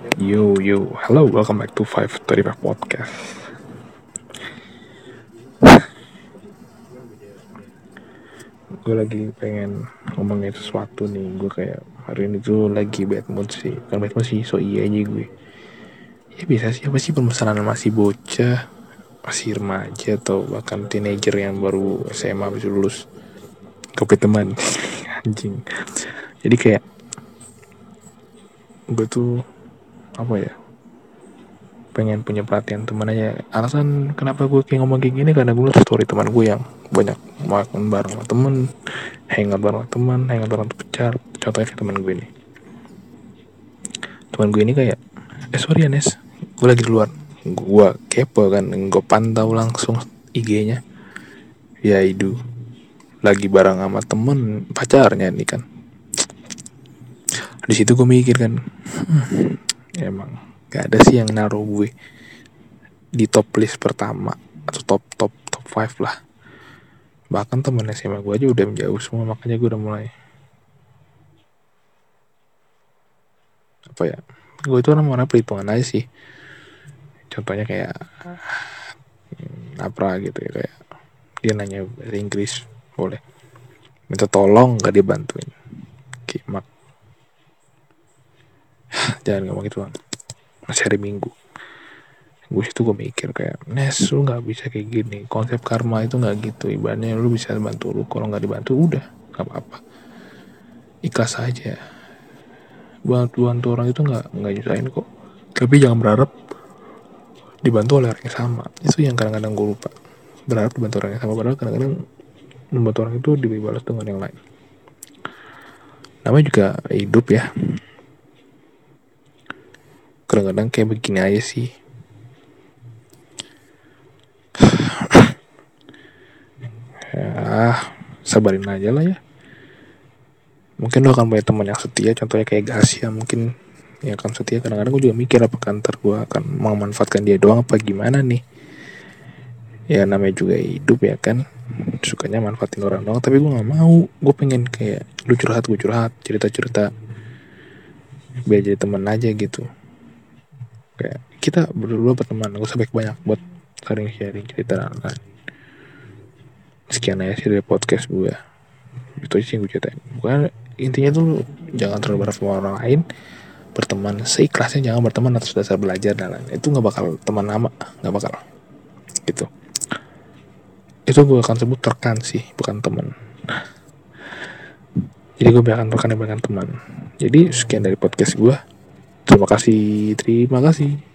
Yo yo, hello, welcome back to 535 Podcast. gue lagi pengen ngomongin sesuatu nih, gue kayak hari ini tuh lagi bad mood sih, bukan bad mood sih, so iya aja gue. Ya bisa sih, apa sih permasalahan masih bocah, masih remaja atau bahkan teenager yang baru SMA habis lulus? Kopi teman. Anjing. Jadi kayak gue tuh apa ya? Pengen punya perhatian teman aja. Alasan kenapa gue kayak ngomong kayak gini karena gue liat story teman gue yang banyak makan bareng sama temen hangout bareng sama teman hangout bareng pacar. Contohnya kayak teman gue ini. Teman gue ini kayak eh sorry ya Nes. Gue lagi di luar gue kepo kan gue pantau langsung IG-nya ya itu lagi bareng sama temen pacarnya nih kan. Di situ gue mikir kan emang. Gak ada sih yang naruh gue di top list pertama atau top top top five lah. Bahkan temen SMA gue aja udah menjauh semua makanya gue udah mulai. Apa ya? Gue itu orang orang perhitungan aja sih. Contohnya kayak apa gitu ya kayak dia nanya bahasa Inggris boleh. Minta tolong gak dibantuin jangan ngomong gitu bang. Masih hari minggu. Gue situ gue mikir kayak Nes lu nggak bisa kayak gini. Konsep karma itu nggak gitu. Ibaratnya lu bisa bantu lu. Kalau nggak dibantu udah. Nggak apa-apa. Ikhlas aja. Bantu bantu orang itu nggak nggak nyusahin kok. Tapi jangan berharap dibantu oleh orang yang sama. Itu yang kadang-kadang gue lupa. Berharap dibantu orang yang sama. Padahal kadang-kadang membantu orang itu dibalas dengan yang lain. Namanya juga hidup ya kadang-kadang kayak begini aja sih. Ya sabarin aja lah ya. Mungkin lo akan punya teman yang setia contohnya kayak Gasia mungkin. Yang akan setia. Kadang-kadang gue juga mikir apa kantor gue akan memanfaatkan dia doang apa gimana nih. Ya namanya juga hidup ya kan. Sukanya manfaatin orang doang tapi gue nggak mau. Gue pengen kayak lu curhat gue curhat cerita cerita biar jadi teman aja gitu kayak kita berdua berteman gue sampai banyak buat sering sharing cerita lain sekian aja sih dari podcast gue. Itu aja sih gue ceritain. Bukan intinya tuh jangan terlalu berharap sama orang lain. Berteman seikhlasnya jangan berteman atas dasar belajar dan lain itu nggak bakal teman lama nggak bakal. Gitu. Itu gue akan sebut terkan sih bukan teman. Jadi gue akan rekan dengan teman. Jadi sekian dari podcast gue terima kasih. Terima kasih